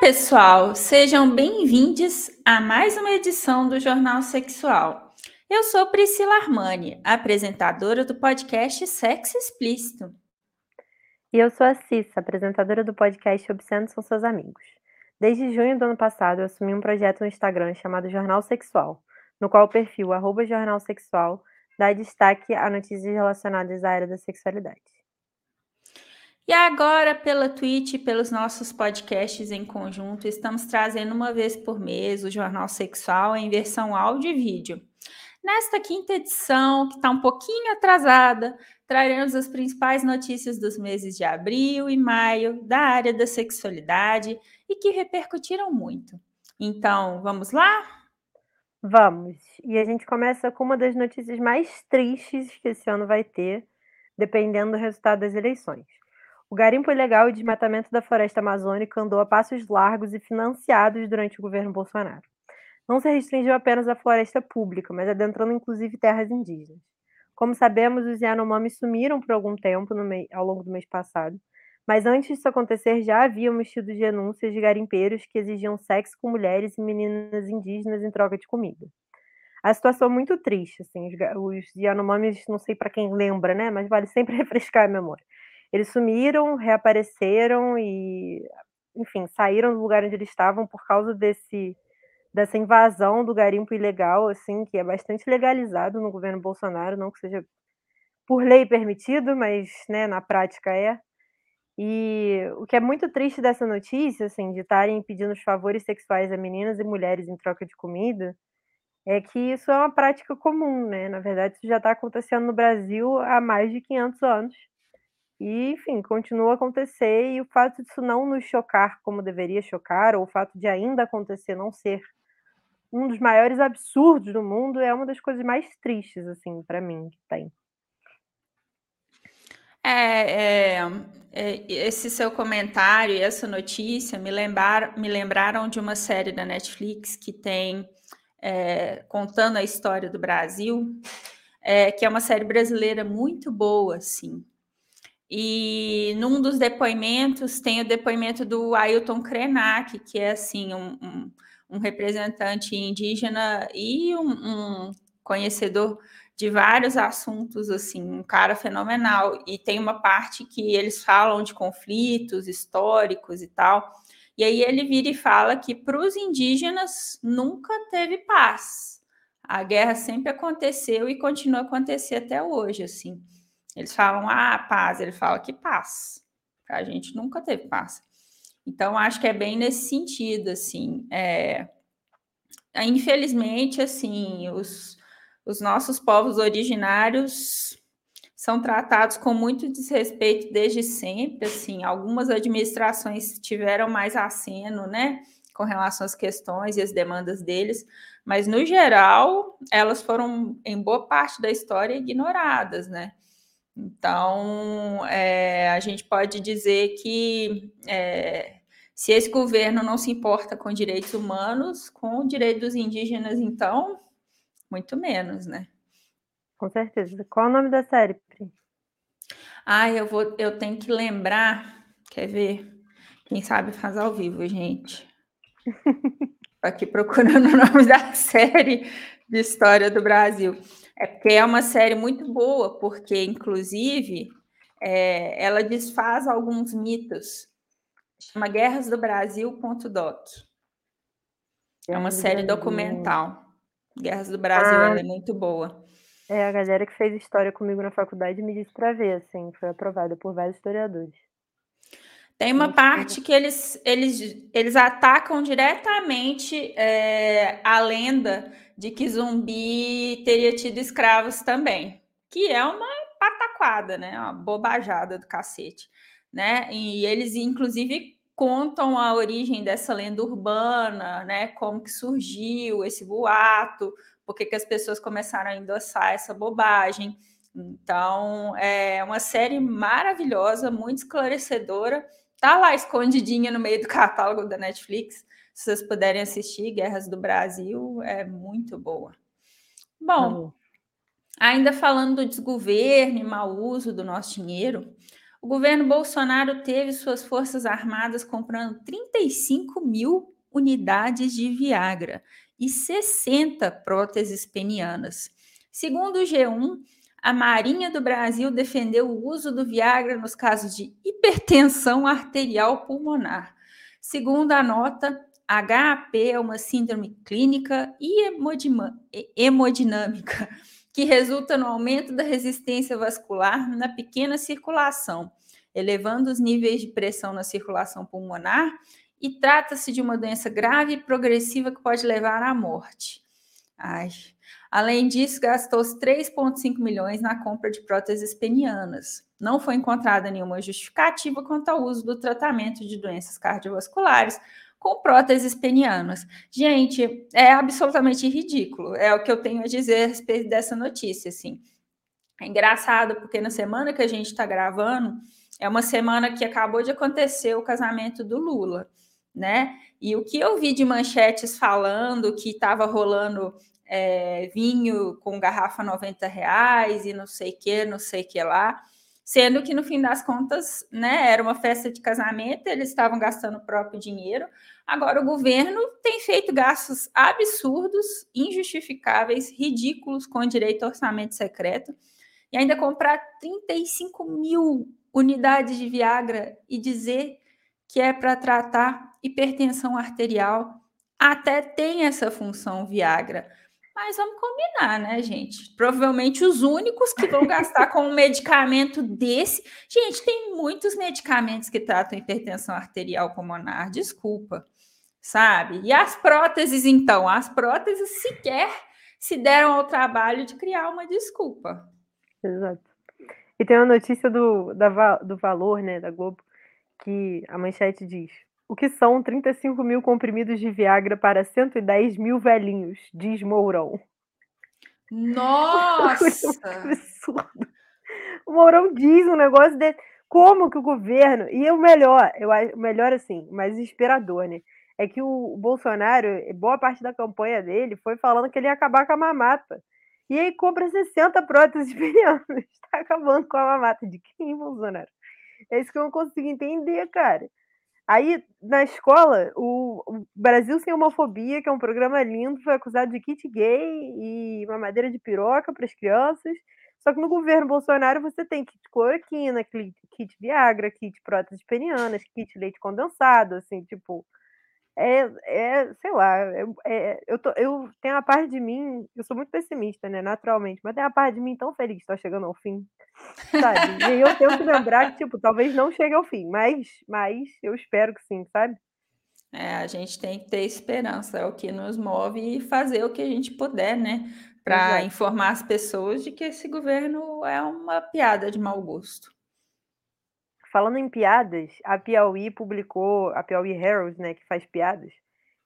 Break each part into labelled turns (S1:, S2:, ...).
S1: pessoal, sejam bem-vindos a mais uma edição do Jornal Sexual. Eu sou Priscila Armani, apresentadora do podcast Sexo Explícito.
S2: E eu sou a Cissa, apresentadora do podcast Obsceno São Seus Amigos. Desde junho do ano passado, eu assumi um projeto no Instagram chamado Jornal Sexual, no qual o perfil arroba Jornal Sexual dá destaque a notícias relacionadas à área da sexualidade.
S1: E agora, pela Twitch e pelos nossos podcasts em conjunto, estamos trazendo uma vez por mês o Jornal Sexual em versão áudio e vídeo. Nesta quinta edição, que está um pouquinho atrasada, traremos as principais notícias dos meses de abril e maio da área da sexualidade e que repercutiram muito. Então, vamos lá?
S2: Vamos. E a gente começa com uma das notícias mais tristes que esse ano vai ter, dependendo do resultado das eleições. O garimpo ilegal e desmatamento da floresta amazônica andou a passos largos e financiados durante o governo Bolsonaro. Não se restringiu apenas à floresta pública, mas adentrando inclusive terras indígenas. Como sabemos, os Yanomamis sumiram por algum tempo mês, ao longo do mês passado, mas antes disso acontecer já havíamos tido denúncias de garimpeiros que exigiam sexo com mulheres e meninas indígenas em troca de comida. A situação é muito triste, assim, os, os não sei para quem lembra, né, mas vale sempre refrescar a memória eles sumiram, reapareceram e, enfim, saíram do lugar onde eles estavam por causa desse dessa invasão do garimpo ilegal, assim, que é bastante legalizado no governo Bolsonaro, não que seja por lei permitido, mas, né, na prática é. E o que é muito triste dessa notícia, assim, de estarem pedindo os favores sexuais a meninas e mulheres em troca de comida, é que isso é uma prática comum, né? Na verdade, isso já está acontecendo no Brasil há mais de 500 anos. E, enfim, continua a acontecer, e o fato disso não nos chocar como deveria chocar, ou o fato de ainda acontecer não ser um dos maiores absurdos do mundo, é uma das coisas mais tristes, assim, para mim, que tem.
S1: É, é, é, esse seu comentário e essa notícia me, lembrar, me lembraram de uma série da Netflix que tem é, contando a história do Brasil, é, que é uma série brasileira muito boa, assim. E num dos depoimentos tem o depoimento do Ailton Krenak, que é assim um, um, um representante indígena e um, um, conhecedor de vários assuntos, assim, um cara fenomenal. E tem uma parte que eles falam de conflitos históricos e tal. E aí ele vira e fala que para os indígenas nunca teve paz. A guerra sempre aconteceu e continua a acontecer até hoje, assim. Eles falam, ah, paz. Ele fala que paz. A gente nunca teve paz. Então, acho que é bem nesse sentido, assim. É... Infelizmente, assim, os, os nossos povos originários são tratados com muito desrespeito desde sempre, assim, algumas administrações tiveram mais aceno, né, com relação às questões e as demandas deles, mas no geral, elas foram em boa parte da história ignoradas, né? Então, é, a gente pode dizer que é, se esse governo não se importa com direitos humanos, com o direito dos indígenas, então, muito menos, né?
S2: Com certeza. Qual o nome da série, Pri?
S1: Ah, eu vou, eu tenho que lembrar. Quer ver? Quem sabe faz ao vivo, gente. Aqui procurando o nome da série de história do Brasil. É porque é uma série muito boa, porque, inclusive, é, ela desfaz alguns mitos. Chama Guerras do Brasil.doc. É uma série documental. Guerras do Brasil, ah, ela é muito boa.
S2: É, a galera que fez história comigo na faculdade me disse para ver, assim, foi aprovada por vários historiadores.
S1: Tem uma parte que eles, eles, eles atacam diretamente é, a lenda de que zumbi teria tido escravos também, que é uma pataquada, né? Uma bobajada do cacete, né? E eles, inclusive, contam a origem dessa lenda urbana, né? Como que surgiu esse boato, por que as pessoas começaram a endossar essa bobagem. Então, é uma série maravilhosa, muito esclarecedora. Tá lá escondidinha no meio do catálogo da Netflix. Se vocês puderem assistir, Guerras do Brasil é muito boa. Bom, ainda falando do desgoverno e mau uso do nosso dinheiro, O governo Bolsonaro teve suas forças armadas comprando 35 mil unidades de Viagra e 60 próteses penianas. Segundo o G1, a Marinha do Brasil defendeu o uso do Viagra nos casos de hipertensão arterial pulmonar. Segundo a nota, HAP é uma síndrome clínica e hemodinâmica que resulta no aumento da resistência vascular na pequena circulação, elevando os níveis de pressão na circulação pulmonar e trata-se de uma doença grave e progressiva que pode levar à morte. Ai. Além disso, gastou 3,5 milhões na compra de próteses penianas. Não foi encontrada nenhuma justificativa quanto ao uso do tratamento de doenças cardiovasculares com próteses penianas. Gente, é absolutamente ridículo. É o que eu tenho a dizer a respeito dessa notícia, assim. É engraçado porque na semana que a gente está gravando é uma semana que acabou de acontecer o casamento do Lula, né? E o que eu vi de manchetes falando que estava rolando é, vinho com garrafa 90 reais e não sei que, não sei que lá sendo que no fim das contas, né, era uma festa de casamento, eles estavam gastando o próprio dinheiro. Agora o governo tem feito gastos absurdos, injustificáveis, ridículos com direito a orçamento secreto e ainda comprar 35 mil unidades de Viagra e dizer que é para tratar hipertensão arterial. Até tem essa função Viagra, mas vamos combinar, né, gente? Provavelmente os únicos que vão gastar com um medicamento desse. Gente, tem muitos medicamentos que tratam hipertensão arterial pulmonar, desculpa, sabe? E as próteses, então? As próteses sequer se deram ao trabalho de criar uma desculpa.
S2: Exato. E tem uma notícia do, da, do valor, né, da Globo, que a manchete diz: o que são 35 mil comprimidos de Viagra para 110 mil velhinhos, diz Mourão.
S1: Nossa!
S2: absurdo. O Mourão diz um negócio de como que o governo. E o melhor, eu o melhor assim, mais inspirador, né? É que o Bolsonaro, boa parte da campanha dele foi falando que ele ia acabar com a mamata. E aí compra 60 próteses penianas. Está acabando com a mamata. De quem, Bolsonaro? É isso que eu não consigo entender, cara. Aí, na escola, o, Brasil Sem Homofobia, que é um programa lindo, foi acusado de kit gay e mamadeira de piroca para as crianças. Só que no governo Bolsonaro você tem kit cloroquina, kit, kit Viagra, kit próteses penianas, kit leite condensado, assim, tipo é, é sei lá, é, eu, tô, eu tenho uma parte de mim, eu sou muito pessimista, né, naturalmente, mas tem uma parte de mim tão feliz que está chegando ao fim, sabe? E eu tenho que lembrar que, tipo, talvez não chegue ao fim, mas, mas eu espero que sim, sabe?
S1: É, a gente tem que ter esperança, é o que nos move e fazer o que a gente puder, né? Para informar as pessoas de que esse governo é uma piada de mau gosto.
S2: Falando em piadas, a Piauí publicou, a Piauí Herald, né, que faz piadas,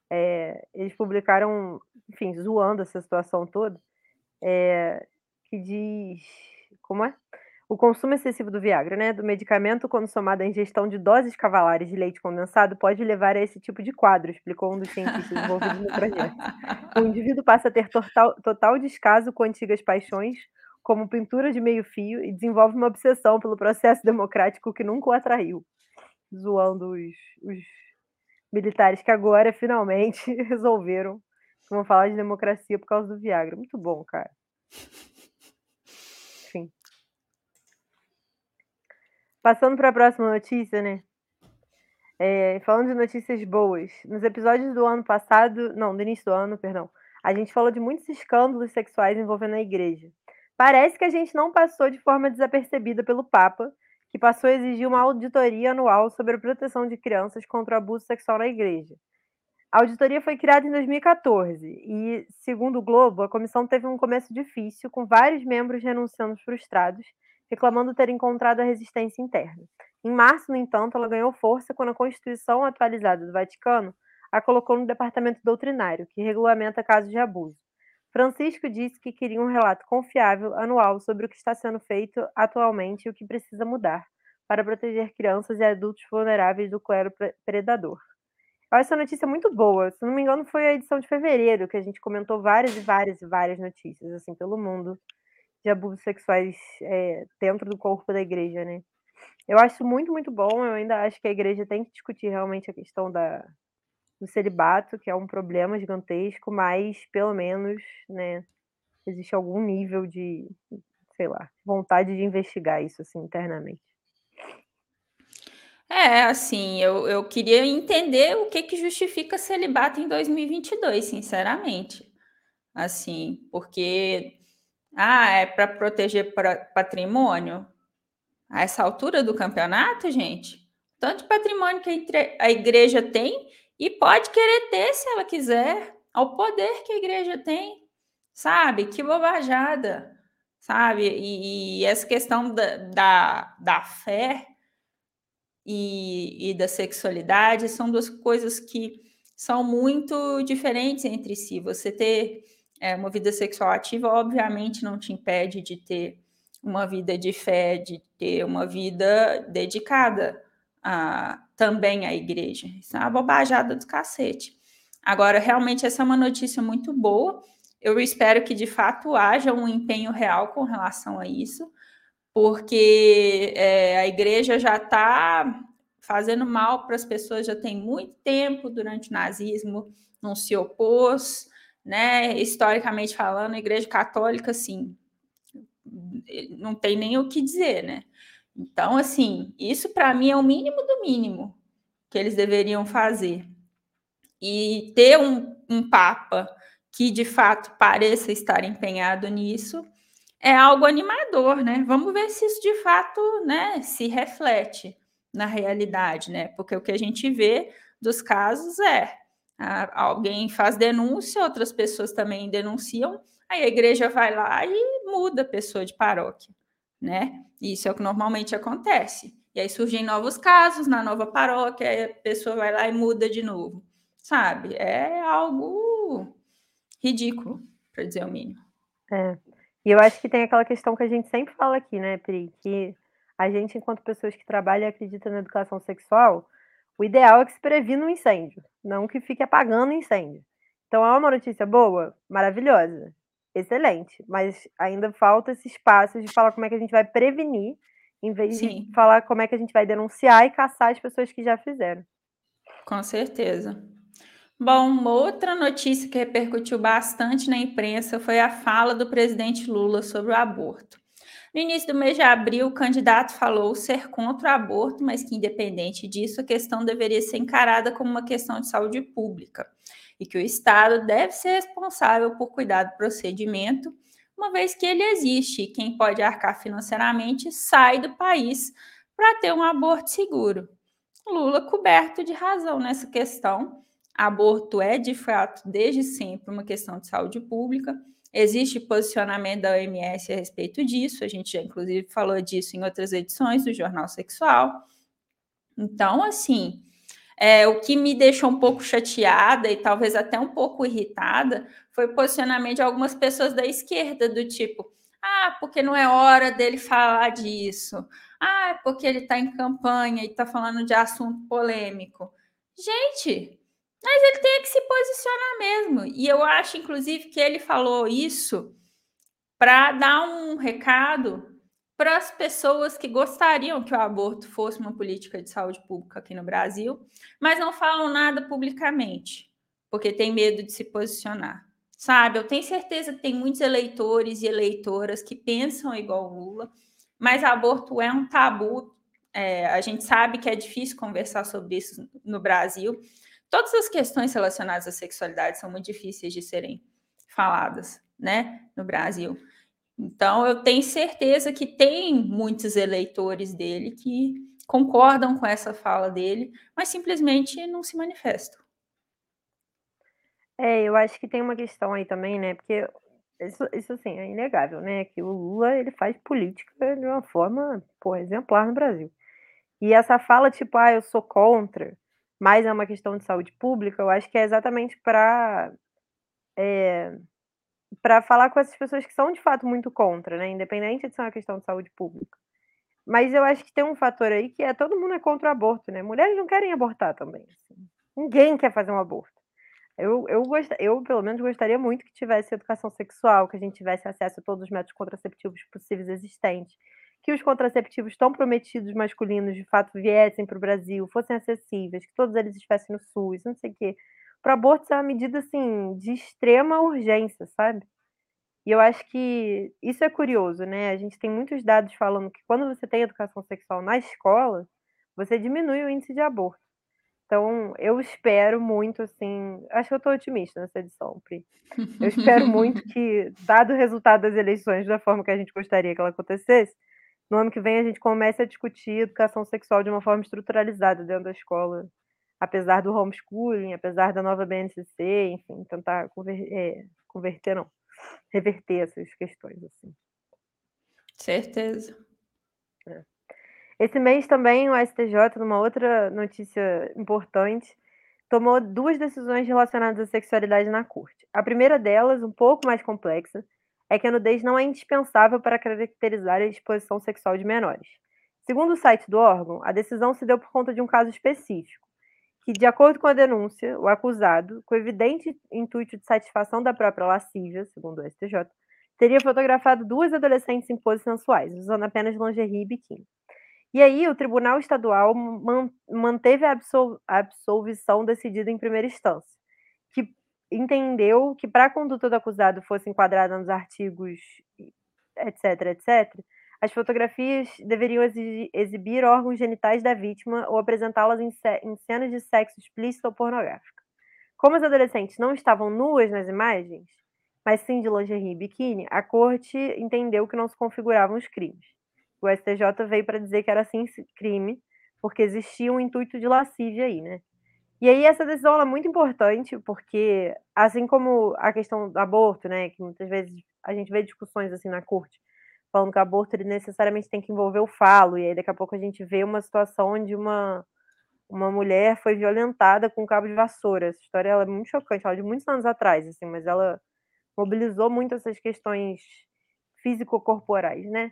S2: é, eles publicaram, enfim, zoando essa situação toda, é, que diz, como é? O consumo excessivo do Viagra, né, do medicamento, quando somado à ingestão de doses cavalares de leite condensado, pode levar a esse tipo de quadro, explicou um dos cientistas envolvidos no projeto. O indivíduo passa a ter total, total descaso com antigas paixões, como pintura de meio fio e desenvolve uma obsessão pelo processo democrático que nunca o atraiu, zoando os, os militares que agora finalmente resolveram que vão falar de democracia por causa do Viagra. Muito bom, cara. Enfim. Passando para a próxima notícia, né? É, falando de notícias boas, nos episódios do ano passado, não, do início do ano, perdão, a gente falou de muitos escândalos sexuais envolvendo a igreja. Parece que a gente não passou de forma desapercebida pelo Papa, que passou a exigir uma auditoria anual sobre a proteção de crianças contra o abuso sexual na igreja. A auditoria foi criada em 2014 e, segundo o Globo, a comissão teve um começo difícil, com vários membros renunciando frustrados, reclamando ter encontrado a resistência interna. Em março, no entanto, ela ganhou força quando a Constituição atualizada do Vaticano a colocou no Departamento Doutrinário, que regulamenta casos de abuso. Francisco disse que queria um relato confiável anual sobre o que está sendo feito atualmente e o que precisa mudar para proteger crianças e adultos vulneráveis do clero predador. Essa notícia muito boa. Se não me engano, foi a edição de fevereiro que a gente comentou várias e várias e várias notícias assim pelo mundo de abusos sexuais é, dentro do corpo da igreja, né? Eu acho muito, muito bom. Eu ainda acho que a igreja tem que discutir realmente a questão da, do celibato, que é um problema gigantesco, mas pelo menos, né, existe algum nível de, sei lá, vontade de investigar isso assim internamente.
S1: É, assim, eu, eu queria entender o que que justifica celibato em 2022, sinceramente. Assim, porque ah, é para proteger patrimônio? A essa altura do campeonato, gente, tanto patrimônio que a igreja tem e pode querer ter se ela quiser, ao poder que a igreja tem, sabe? Que bobajada, sabe? E, e essa questão da, da, da fé e, e da sexualidade são duas coisas que são muito diferentes entre si. Você ter é, uma vida sexual ativa, obviamente, não te impede de ter uma vida de fé, de ter uma vida dedicada a, também à igreja. Isso é uma bobajada do cacete. Agora, realmente, essa é uma notícia muito boa. Eu espero que de fato haja um empenho real com relação a isso, porque é, a igreja já está fazendo mal para as pessoas já tem muito tempo durante o nazismo, não se opôs, né? Historicamente falando, a igreja católica, assim, não tem nem o que dizer, né? Então, assim, isso para mim é o mínimo do mínimo que eles deveriam fazer. E ter um, um Papa que de fato pareça estar empenhado nisso é algo animador, né? Vamos ver se isso de fato, né, se reflete na realidade, né? Porque o que a gente vê dos casos é alguém faz denúncia, outras pessoas também denunciam, aí a igreja vai lá e muda a pessoa de paróquia, né? Isso é o que normalmente acontece. E aí surgem novos casos na nova paróquia, a pessoa vai lá e muda de novo, sabe? É algo ridículo, para dizer o mínimo.
S2: É. E eu acho que tem aquela questão que a gente sempre fala aqui, né, Pri? Que a gente, enquanto pessoas que trabalham e acreditam na educação sexual, o ideal é que se previna um incêndio, não que fique apagando incêndio. Então, é uma notícia boa? Maravilhosa. Excelente. Mas ainda falta esse espaço de falar como é que a gente vai prevenir, em vez Sim. de falar como é que a gente vai denunciar e caçar as pessoas que já fizeram.
S1: Com certeza. Bom, uma outra notícia que repercutiu bastante na imprensa foi a fala do presidente Lula sobre o aborto. No início do mês de abril, o candidato falou ser contra o aborto, mas que, independente disso, a questão deveria ser encarada como uma questão de saúde pública e que o Estado deve ser responsável por cuidar do procedimento, uma vez que ele existe e quem pode arcar financeiramente sai do país para ter um aborto seguro. Lula coberto de razão nessa questão. Aborto é, de fato, desde sempre uma questão de saúde pública Existe posicionamento da OMS a respeito disso, a gente já inclusive falou disso em outras edições do Jornal Sexual. Então, assim, é, o que me deixou um pouco chateada e talvez até um pouco irritada foi o posicionamento de algumas pessoas da esquerda, do tipo, ah, porque não é hora dele falar disso. Ah, é porque ele está em campanha e está falando de assunto polêmico. Gente, mas ele tem que se posicionar mesmo. E eu acho, inclusive, que ele falou isso para dar um recado para as pessoas que gostariam que o aborto fosse uma política de saúde pública aqui no Brasil, mas não falam nada publicamente, porque tem medo de se posicionar. Sabe, eu tenho certeza que tem muitos eleitores e eleitoras que pensam igual Lula, mas aborto é um tabu. É, a gente sabe que é difícil conversar sobre isso no Brasil, Todas as questões relacionadas à sexualidade são muito difíceis de serem faladas, né, no Brasil. Então, eu tenho certeza que tem muitos eleitores dele que concordam com essa fala dele, mas simplesmente não se manifestam.
S2: É, eu acho que tem uma questão aí também, né? Porque isso, isso assim, é inegável, né? Que o Lula ele faz política de uma forma, pô, exemplar no Brasil. E essa fala, tipo, ah, eu sou contra, mas é uma questão de saúde pública, eu acho que é exatamente para é, para falar com essas pessoas que são de fato muito contra, né? Independente de ser uma questão de saúde pública. Mas eu acho que tem um fator aí que é todo mundo é contra o aborto, né? Mulheres não querem abortar também. Assim. Ninguém quer fazer um aborto. Eu, eu, gost... eu, pelo menos, gostaria muito que tivesse educação sexual, que a gente tivesse acesso a todos os métodos contraceptivos possíveis existentes, que os contraceptivos tão prometidos masculinos de fato viessem para o Brasil, fossem acessíveis, que todos eles estivessem no SUS, não sei o quê. Para aborto é uma medida assim de extrema urgência, sabe? E eu acho que isso é curioso, né? A gente tem muitos dados falando que quando você tem educação sexual na escola, você diminui o índice de aborto. Então, eu espero muito, assim. Acho que eu estou otimista nessa edição, Pri. Eu espero muito que, dado o resultado das eleições da forma que a gente gostaria que ela acontecesse, no ano que vem a gente comece a discutir educação sexual de uma forma estruturalizada dentro da escola, apesar do homeschooling, apesar da nova BNCC, enfim, tentar conver é, converter, não, reverter essas questões, assim.
S1: Certeza.
S2: É. Esse mês também o STJ, numa outra notícia importante, tomou duas decisões relacionadas à sexualidade na corte. A primeira delas, um pouco mais complexa, é que a nudez não é indispensável para caracterizar a exposição sexual de menores. Segundo o site do órgão, a decisão se deu por conta de um caso específico, que, de acordo com a denúncia, o acusado, com evidente intuito de satisfação da própria lascívia, segundo o STJ, teria fotografado duas adolescentes em poses sensuais, usando apenas lingerie e biquíni. E aí, o Tribunal Estadual manteve a, absol absolvição decidida em primeira instância, que entendeu que para a conduta do acusado fosse enquadrada nos artigos etc, etc, as fotografias deveriam exibir órgãos genitais da vítima ou apresentá-las em, em cenas de sexo explícito ou pornográfico. Como as adolescentes não estavam nuas nas imagens, mas sim de lingerie e biquíni, a corte entendeu que não se configuravam os crimes. O STJ veio para dizer que era sim crime, porque existia um intuito de lascívia aí, né? E aí essa decisão é muito importante, porque assim como a questão do aborto, né, que muitas vezes a gente vê discussões assim na corte, falando que o aborto ele necessariamente tem que envolver o falo, e aí daqui a pouco a gente vê uma situação onde uma uma mulher foi violentada com um cabo de vassoura. Essa história ela é muito chocante, ela é de muitos anos atrás, assim, mas ela mobilizou muito essas questões físico-corporais, né?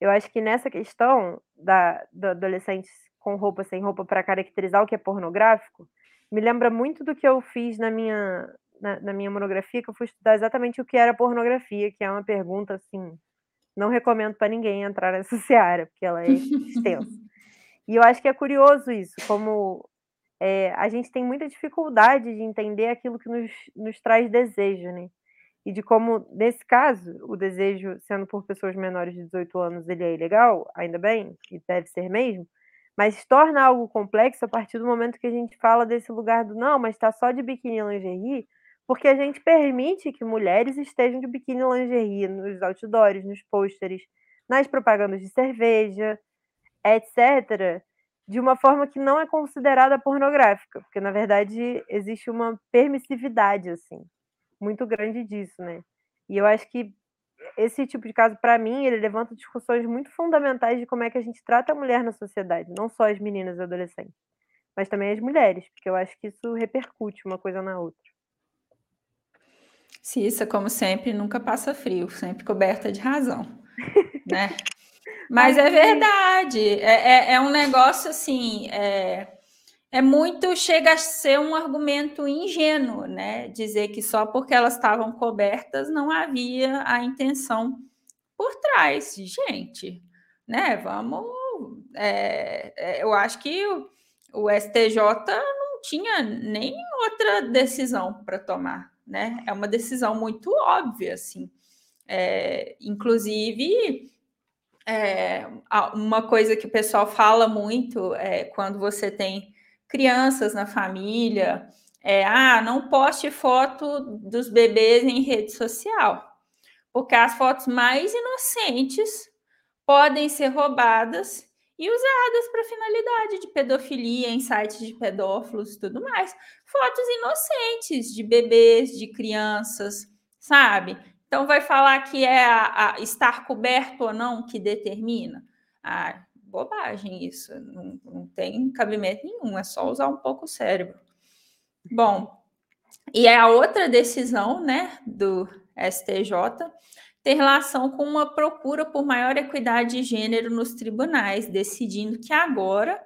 S2: Eu acho que nessa questão da, do adolescente com roupa sem roupa para caracterizar o que é pornográfico, me lembra muito do que eu fiz na minha, na, na, minha monografia, que eu fui estudar exatamente o que era pornografia, que é uma pergunta assim. Não recomendo para ninguém entrar nessa seara, porque ela é extensa. e eu acho que é curioso isso, como é, a gente tem muita dificuldade de entender aquilo que nos, nos traz desejo, né? e de como, nesse caso, o desejo, sendo por pessoas menores de 18 anos, ele é ilegal, ainda bem, e deve ser mesmo, mas se torna algo complexo a partir do momento que a gente fala desse lugar do não, mas está só de biquíni e lingerie, porque a gente permite que mulheres estejam de biquíni e lingerie nos outdoors, nos pôsteres, nas propagandas de cerveja, etc., de uma forma que não é considerada pornográfica, porque na verdade existe uma permissividade assim muito grande disso, né? E eu acho que esse tipo de caso, para mim, ele levanta discussões muito fundamentais de como é que a gente trata a mulher na sociedade, não só as meninas e adolescentes, mas também as mulheres, porque eu acho que isso repercute uma coisa na outra.
S1: Cissa, como sempre, nunca passa frio, sempre coberta de razão, né? Mas é verdade, é, é, é um negócio assim, é, é muito, chega a ser um argumento ingênuo, né? Dizer que só porque elas estavam cobertas não havia a intenção por trás. Gente, né? Vamos. É, é, eu acho que o, o STJ não tinha nem outra decisão para tomar, né? É uma decisão muito óbvia, assim. É, inclusive, é, uma coisa que o pessoal fala muito é quando você tem crianças na família. É, ah, não poste foto dos bebês em rede social, porque as fotos mais inocentes podem ser roubadas e usadas para finalidade de pedofilia em sites de pedófilos e tudo mais. Fotos inocentes de bebês, de crianças, sabe? Então vai falar que é a, a estar coberto ou não que determina. Ah, bobagem isso, não, não tem cabimento nenhum, é só usar um pouco o cérebro. Bom, e é a outra decisão, né, do STJ tem relação com uma procura por maior equidade de gênero nos tribunais, decidindo que agora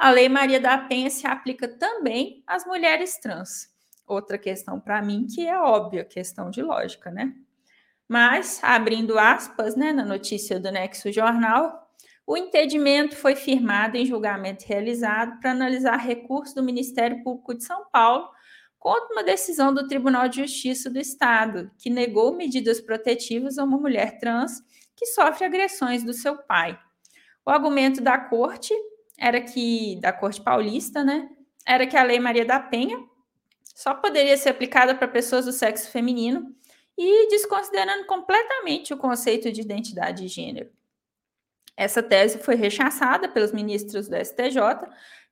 S1: a Lei Maria da Penha se aplica também às mulheres trans. Outra questão para mim que é óbvia, questão de lógica, né? Mas, abrindo aspas, né, na notícia do Nexo Jornal, o entendimento foi firmado em julgamento realizado para analisar recurso do Ministério Público de São Paulo contra uma decisão do Tribunal de Justiça do Estado, que negou medidas protetivas a uma mulher trans que sofre agressões do seu pai. O argumento da corte era que da corte paulista, né, era que a Lei Maria da Penha só poderia ser aplicada para pessoas do sexo feminino e desconsiderando completamente o conceito de identidade de gênero. Essa tese foi rechaçada pelos ministros do STJ,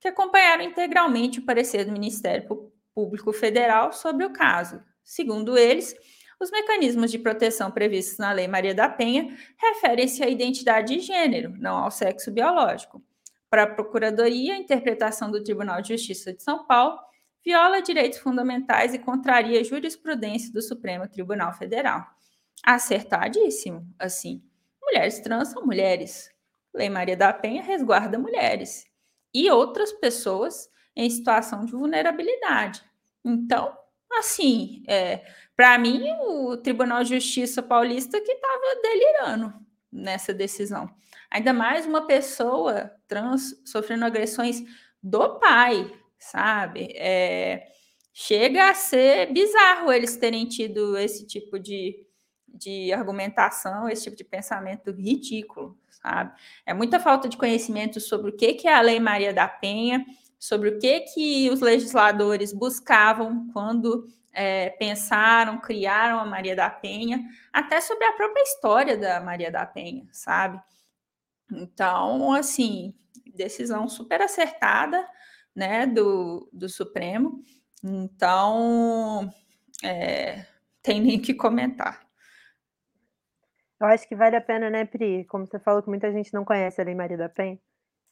S1: que acompanharam integralmente o parecer do Ministério Público Federal sobre o caso. Segundo eles, os mecanismos de proteção previstos na Lei Maria da Penha referem-se à identidade de gênero, não ao sexo biológico. Para a Procuradoria, interpretação do Tribunal de Justiça de São Paulo viola direitos fundamentais e contraria jurisprudência do Supremo Tribunal Federal. Acertadíssimo, assim. Mulheres trans são mulheres, Lei Maria da Penha resguarda mulheres e outras pessoas em situação de vulnerabilidade. Então, assim, é, para mim, o Tribunal de Justiça Paulista que estava delirando nessa decisão. Ainda mais uma pessoa trans sofrendo agressões do pai, sabe? É, chega a ser bizarro eles terem tido esse tipo de, de argumentação, esse tipo de pensamento ridículo, sabe? É muita falta de conhecimento sobre o que, que é a Lei Maria da Penha, sobre o que, que os legisladores buscavam quando é, pensaram, criaram a Maria da Penha, até sobre a própria história da Maria da Penha, sabe? Então, assim, decisão super acertada, né, do, do Supremo. Então, é, tem nem que comentar.
S2: Eu acho que vale a pena, né, Pri? Como você falou que muita gente não conhece a Lei Maria da Penha.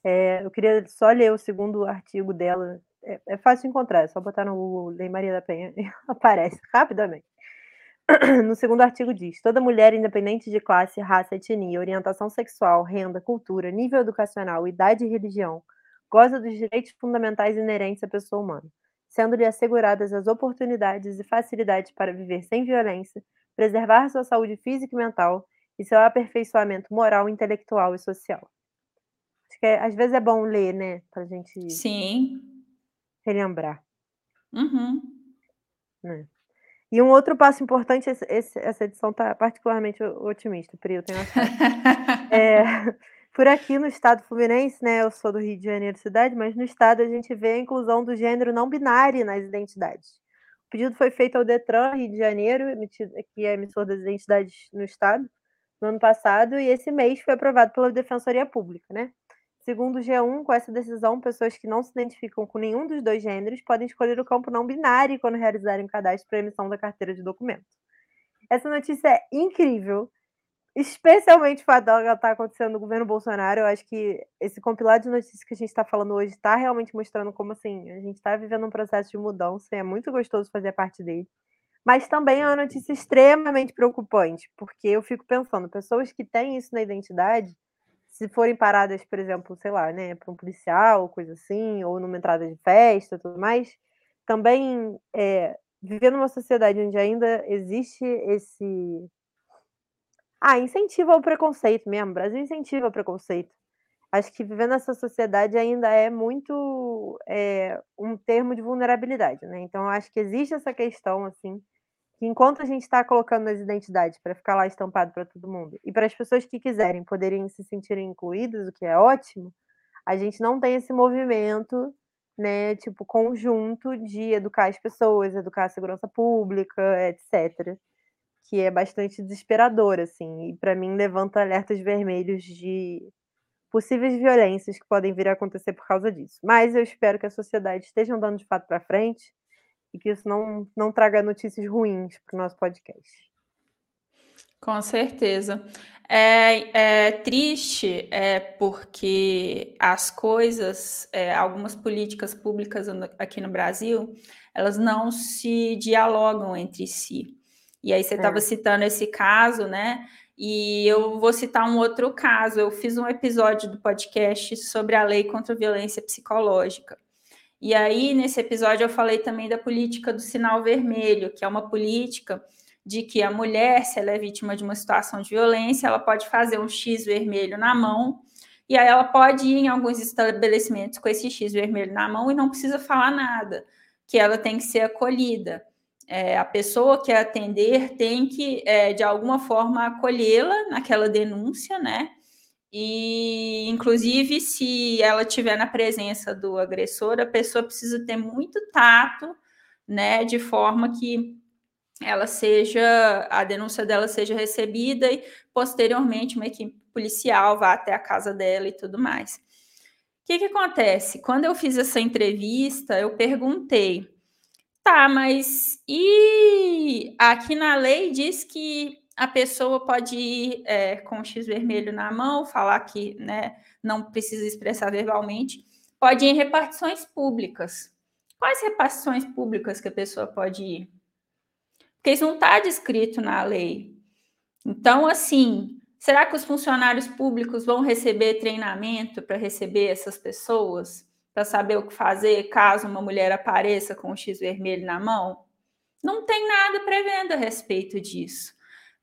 S2: É, eu queria só ler o segundo artigo dela. É, é fácil encontrar, é só botar no Google Lei Maria da Penha e aparece rapidamente. No segundo artigo diz: toda mulher, independente de classe, raça, etnia, orientação sexual, renda, cultura, nível educacional, idade e religião, goza dos direitos fundamentais inerentes à pessoa humana, sendo-lhe asseguradas as oportunidades e facilidades para viver sem violência, preservar sua saúde física e mental e seu aperfeiçoamento moral, intelectual e social. Acho que é, às vezes é bom ler, né? Pra gente
S1: Sim.
S2: relembrar.
S1: Uhum.
S2: Né? E um outro passo importante, esse, essa edição está particularmente otimista, Pri, eu tenho é, Por aqui no estado fluminense, né? Eu sou do Rio de Janeiro, cidade, mas no estado a gente vê a inclusão do gênero não binário nas identidades. O pedido foi feito ao Detran, Rio de Janeiro, que é emissor das identidades no estado, no ano passado, e esse mês foi aprovado pela Defensoria Pública, né? Segundo o G1, com essa decisão, pessoas que não se identificam com nenhum dos dois gêneros podem escolher o campo não binário quando realizarem o cadastro para emissão da carteira de documento. Essa notícia é incrível, especialmente o fato dela estar tá acontecendo no governo Bolsonaro. Eu acho que esse compilado de notícias que a gente está falando hoje está realmente mostrando como assim a gente está vivendo um processo de mudança e é muito gostoso fazer parte dele. Mas também é uma notícia extremamente preocupante, porque eu fico pensando, pessoas que têm isso na identidade, se forem paradas, por exemplo, sei lá, né, para um policial, coisa assim, ou numa entrada de festa, tudo mais, também é, viver numa sociedade onde ainda existe esse ah, incentivo ao preconceito mesmo. O Brasil incentiva o preconceito. Acho que viver nessa sociedade ainda é muito é, um termo de vulnerabilidade, né? Então, acho que existe essa questão, assim, que enquanto a gente está colocando as identidades para ficar lá estampado para todo mundo e para as pessoas que quiserem poderem se sentirem incluídas, o que é ótimo, a gente não tem esse movimento, né, tipo conjunto de educar as pessoas, educar a segurança pública, etc, que é bastante desesperador assim, e para mim levanta alertas vermelhos de possíveis violências que podem vir a acontecer por causa disso. Mas eu espero que a sociedade esteja andando de fato para frente e que isso não, não traga notícias ruins para o nosso podcast.
S1: Com certeza. É, é triste é, porque as coisas, é, algumas políticas públicas aqui no Brasil, elas não se dialogam entre si. E aí você estava é. citando esse caso, né? E eu vou citar um outro caso. Eu fiz um episódio do podcast sobre a lei contra a violência psicológica. E aí, nesse episódio, eu falei também da política do sinal vermelho, que é uma política de que a mulher, se ela é vítima de uma situação de violência, ela pode fazer um X vermelho na mão, E aí ela pode ir em alguns estabelecimentos com esse X vermelho na mão e não precisa falar nada, que ela tem que ser acolhida. É, a pessoa que atender tem que, é, de alguma forma, acolhê-la naquela denúncia, né? E, inclusive, se ela estiver na presença do agressor, a pessoa precisa ter muito tato, né? De forma que ela seja, a denúncia dela seja recebida e, posteriormente, uma equipe policial vá até a casa dela e tudo mais. O que, que acontece? Quando eu fiz essa entrevista, eu perguntei, tá, mas e aqui na lei diz que a pessoa pode ir é, com o X vermelho na mão, falar que né, não precisa expressar verbalmente, pode ir em repartições públicas. Quais repartições públicas que a pessoa pode ir? Porque isso não está descrito na lei. Então, assim, será que os funcionários públicos vão receber treinamento para receber essas pessoas? Para saber o que fazer caso uma mulher apareça com o X vermelho na mão? Não tem nada prevendo a respeito disso,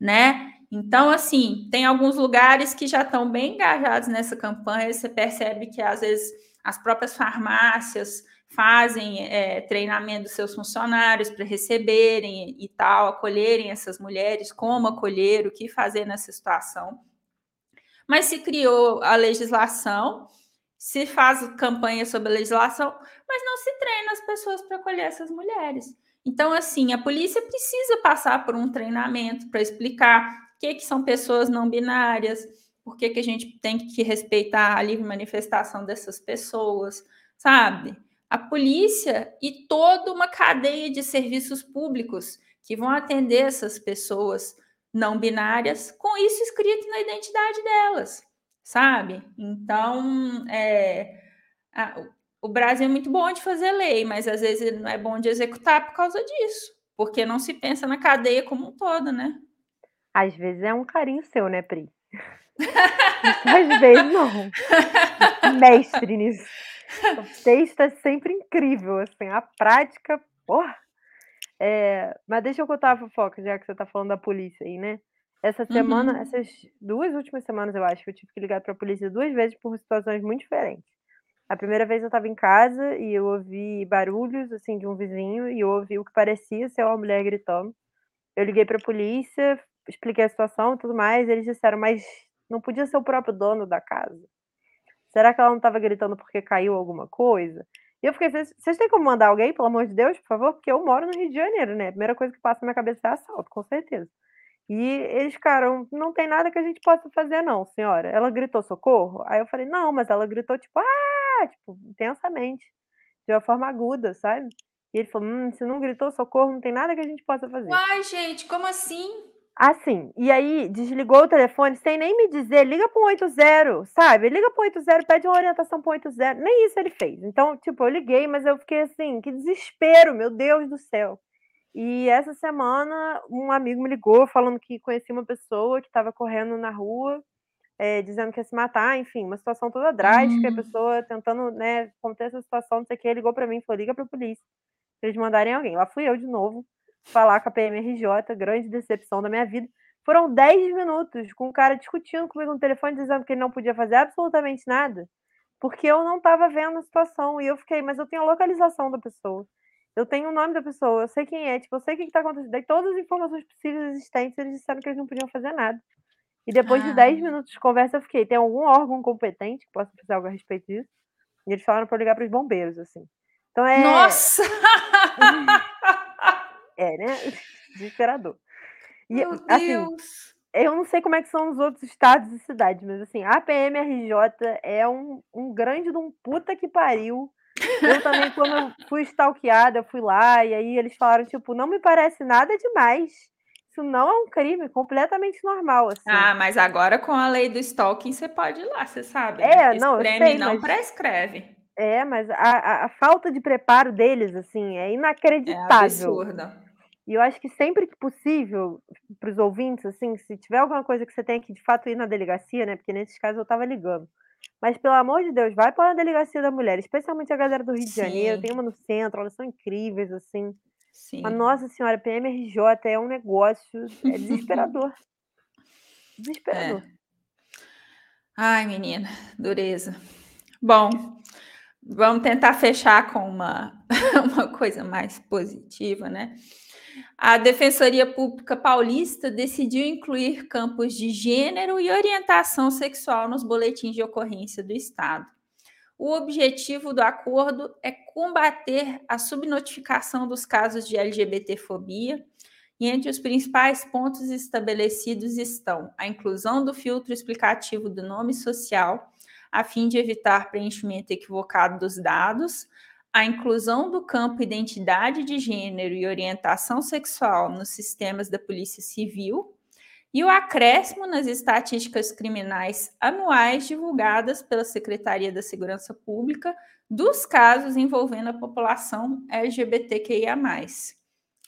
S1: né? Então, assim, tem alguns lugares que já estão bem engajados nessa campanha, você percebe que às vezes as próprias farmácias fazem é, treinamento dos seus funcionários para receberem e tal, acolherem essas mulheres, como acolher, o que fazer nessa situação. Mas se criou a legislação, se faz campanha sobre a legislação, mas não se treina as pessoas para acolher essas mulheres. Então, assim, a polícia precisa passar por um treinamento para explicar o que, que são pessoas não binárias, por que, que a gente tem que respeitar a livre manifestação dessas pessoas, sabe? a polícia e toda uma cadeia de serviços públicos que vão atender essas pessoas não binárias com isso escrito na identidade delas, sabe? Então, é, a, o Brasil é muito bom de fazer lei, mas às vezes não é bom de executar por causa disso, porque não se pensa na cadeia como um todo, né?
S2: Às vezes é um carinho seu, né, Pri? às vezes não. Mestre nisso. O texto é sempre incrível, assim, a prática, porra. É, mas deixa eu contar a fofoca, já que você tá falando da polícia aí, né? Essa semana,
S1: Uhum.
S2: essas duas últimas semanas, eu acho, que eu tive que ligar pra polícia duas vezes por situações muito diferentes. A primeira vez eu estava em casa e eu ouvi barulhos, assim, de um vizinho e eu ouvi o que parecia ser uma mulher gritando. Eu liguei pra polícia, expliquei a situação tudo mais, eles disseram: "Mas não podia ser o próprio dono da casa?" Será que ela não estava gritando porque caiu alguma coisa? E eu fiquei, vocês têm como mandar alguém, pelo amor de Deus, por favor? Porque eu moro no Rio de Janeiro, né? A primeira coisa que passa na minha cabeça é assalto, com certeza. E eles ficaram, não tem nada que a gente possa fazer, não, senhora. Ela gritou socorro? Aí eu falei, não, mas ela gritou, tipo, ah, tipo, intensamente, de uma forma aguda, sabe? E ele falou, hum, se não gritou socorro, não tem nada que a gente possa fazer.
S1: Uai, gente, como assim?
S2: Assim, e aí desligou o telefone sem nem me dizer, liga para o 80, sabe? Liga para o 80, pede uma orientação para o 80, nem isso ele fez. Então, tipo, eu liguei, mas eu fiquei assim, que desespero, meu Deus do céu. E essa semana um amigo me ligou falando que conhecia uma pessoa que estava correndo na rua, é, dizendo que ia se matar, enfim, uma situação toda drástica, hum. a pessoa tentando, né, conter essa situação, não sei o que, ligou para mim e falou, liga para a polícia, pra eles mandarem alguém. Lá fui eu de novo, falar com a PMRJ, grande decepção da minha vida. Foram 10 minutos com o cara discutindo comigo no telefone, dizendo que ele não podia fazer absolutamente nada, porque eu não estava vendo a situação. E eu fiquei, mas eu tenho a localização da pessoa, eu tenho o nome da pessoa, eu sei quem é, tipo, eu sei o que está acontecendo. Daí todas as informações possíveis existentes, eles disseram que eles não podiam fazer nada. E depois ah. de 10 minutos de conversa, eu fiquei, tem algum órgão competente que possa fazer algo a respeito disso? E eles falaram para ligar para os bombeiros, assim. Então é.
S1: Nossa!
S2: É, né? Desesperador.
S1: E, Meu assim, Deus!
S2: Eu não sei como é que são os outros estados e cidades, mas assim, a PMRJ é um, um grande de um puta que pariu. Eu também, quando eu fui stalkeada, eu fui lá, e aí eles falaram, tipo, não me parece nada demais. Isso não é um crime, completamente normal, assim.
S1: Ah, mas agora com a lei do stalking você pode ir lá, você sabe.
S2: É, né? não,
S1: creme
S2: sei,
S1: não
S2: mas...
S1: prescreve.
S2: É, mas a, a, a, falta de preparo deles, assim, é inacreditável.
S1: É absurda.
S2: E eu acho que sempre que possível, para os ouvintes, assim, se tiver alguma coisa que você tem que de fato ir na delegacia, né? Porque nesses casos eu estava ligando. Mas, pelo amor de Deus, vai para a delegacia da mulher, especialmente a galera do Rio de
S1: Sim.
S2: Janeiro, tem uma no centro, elas são incríveis, assim.
S1: Sim.
S2: Mas, nossa senhora, PMRJ é um negócio, é desesperador. desesperador.
S1: É. Ai, menina, dureza. Bom, vamos tentar fechar com uma, uma coisa mais positiva, né? A Defensoria Pública Paulista decidiu incluir campos de gênero e orientação sexual nos boletins de ocorrência do Estado. O objetivo do acordo é combater a subnotificação dos casos de LGBTfobia, e entre os principais pontos estabelecidos estão a inclusão do filtro explicativo do nome social, a fim de evitar preenchimento equivocado dos dados, a inclusão do campo identidade de gênero e orientação sexual nos sistemas da Polícia Civil e o acréscimo nas estatísticas criminais anuais divulgadas pela Secretaria da Segurança Pública dos casos envolvendo a população LGBTQIA.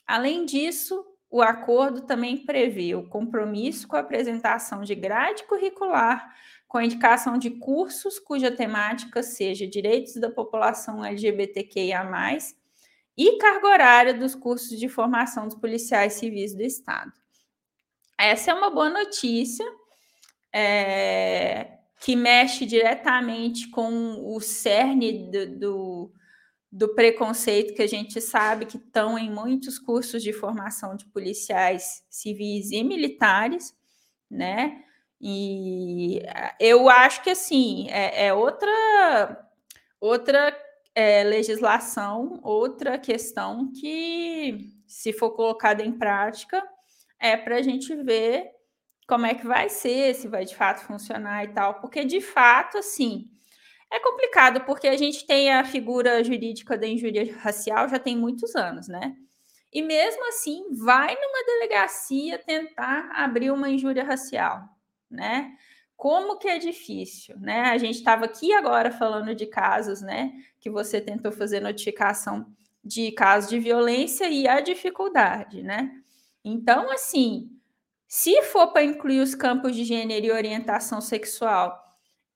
S1: Além disso, o acordo também prevê o compromisso com a apresentação de grade curricular com a indicação de cursos cuja temática seja direitos da população LGBTQIA+, e carga horária dos cursos de formação dos policiais civis do Estado. Essa é uma boa notícia, é, que mexe diretamente com o cerne do, do, do, preconceito que a gente sabe que estão em muitos cursos de formação de policiais civis e militares, né? E eh, eu acho que assim é, é outra outra é, legislação, outra questão que, se for colocada em prática, é para a gente ver como é que vai ser, se vai de fato funcionar e tal, porque de fato, assim, é complicado, porque a gente tem a figura jurídica da injúria racial já tem muitos anos, né? E mesmo assim, vai numa delegacia tentar abrir uma injúria racial né? Como que é difícil, né? A gente estava aqui agora falando de casos, né? Que você tentou fazer notificação de casos de violência e a dificuldade, né? Então, assim, se for para incluir os campos de gênero e orientação sexual,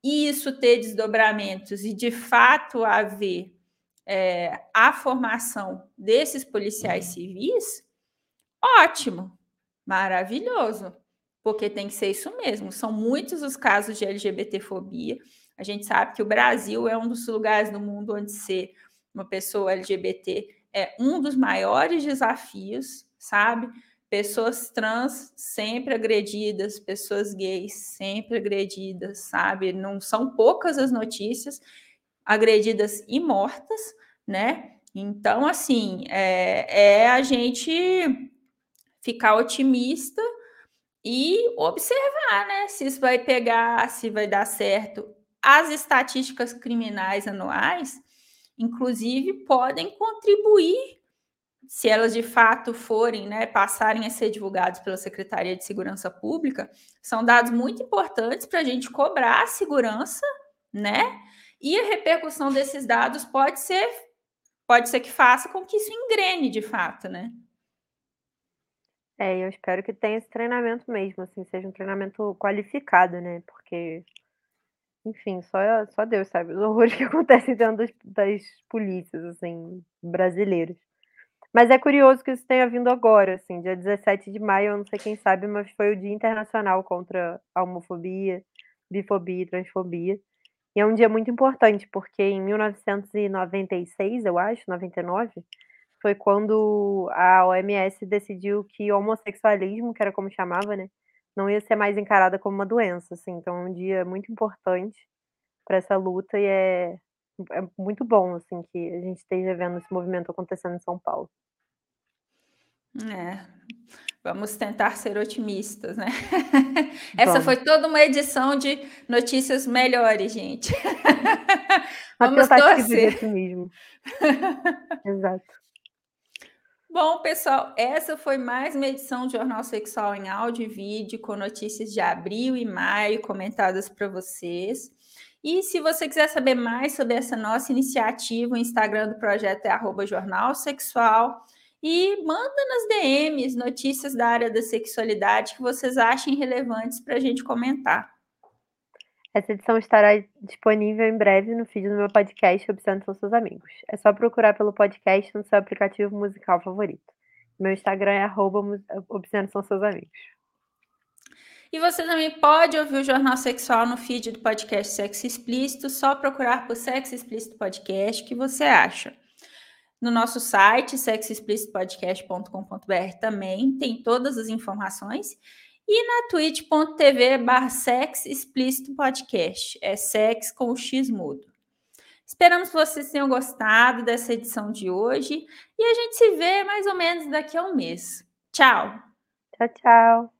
S1: e isso ter desdobramentos e de fato haver é, a formação desses policiais civis, ótimo, maravilhoso porque tem que ser isso mesmo. São muitos os casos de LGBTfobia. A gente sabe que o Brasil é um dos lugares do mundo onde ser uma pessoa LGBT é um dos maiores desafios, sabe? Pessoas trans sempre agredidas, pessoas gays sempre agredidas, sabe? Não são poucas as notícias agredidas e mortas, né? Então, assim, é, é a gente ficar otimista e observar, né, se isso vai pegar, se vai dar certo. As estatísticas criminais anuais, inclusive, podem contribuir, se elas de fato forem, né, passarem a ser divulgadas pela Secretaria de Segurança Pública, são dados muito importantes para a gente cobrar a segurança, né? E a repercussão desses dados pode ser, pode ser que faça com que isso engrene de fato, né?
S2: É, eu espero que tenha esse treinamento mesmo, assim, seja um treinamento qualificado, né? Porque, enfim, só, só Deus sabe os horrores que acontecem dentro das, das polícias, assim, brasileiras. Mas é curioso que isso tenha vindo agora, assim, dia 17 de maio, eu não sei quem sabe, mas foi o Dia Internacional contra a Homofobia, Bifobia e Transfobia. E é um dia muito importante, porque em 1996, eu acho, 99, foi quando a OMS decidiu que homossexualismo, que era como chamava, né, não ia ser mais encarada como uma doença, assim. Então é um dia muito importante para essa luta e é, é muito bom, assim, que a gente esteja vendo esse movimento acontecendo em São Paulo.
S1: É, vamos tentar ser otimistas, né? Essa foi toda uma edição de notícias melhores, gente.
S2: vamos torcer. Otimismo. Exato.
S1: Bom, pessoal, essa foi mais uma edição do Jornal Sexual em áudio e vídeo, com notícias de abril e maio comentadas para vocês. E se você quiser saber mais sobre essa nossa iniciativa, o Instagram do projeto é arroba Jornal Sexual. E manda nas DMs notícias da área da sexualidade que vocês achem relevantes para a gente comentar.
S2: Essa edição estará disponível em breve no feed do meu podcast Obsessando São Seus Amigos. É só procurar pelo podcast no seu aplicativo musical favorito. Meu Instagram é arroba São Seus Amigos.
S1: E você também pode ouvir o Jornal Sexual no feed do podcast Sexo Explícito, só procurar por Sexo Explícito Podcast que você acha. No nosso site, sexoexplicitopodcast.com.br também tem todas as informações. E na twitch.tv barra Podcast. É sex com o X mudo. Esperamos que vocês tenham gostado dessa edição de hoje e a gente se vê mais ou menos daqui a um mês. Tchau!
S2: Tchau, tchau!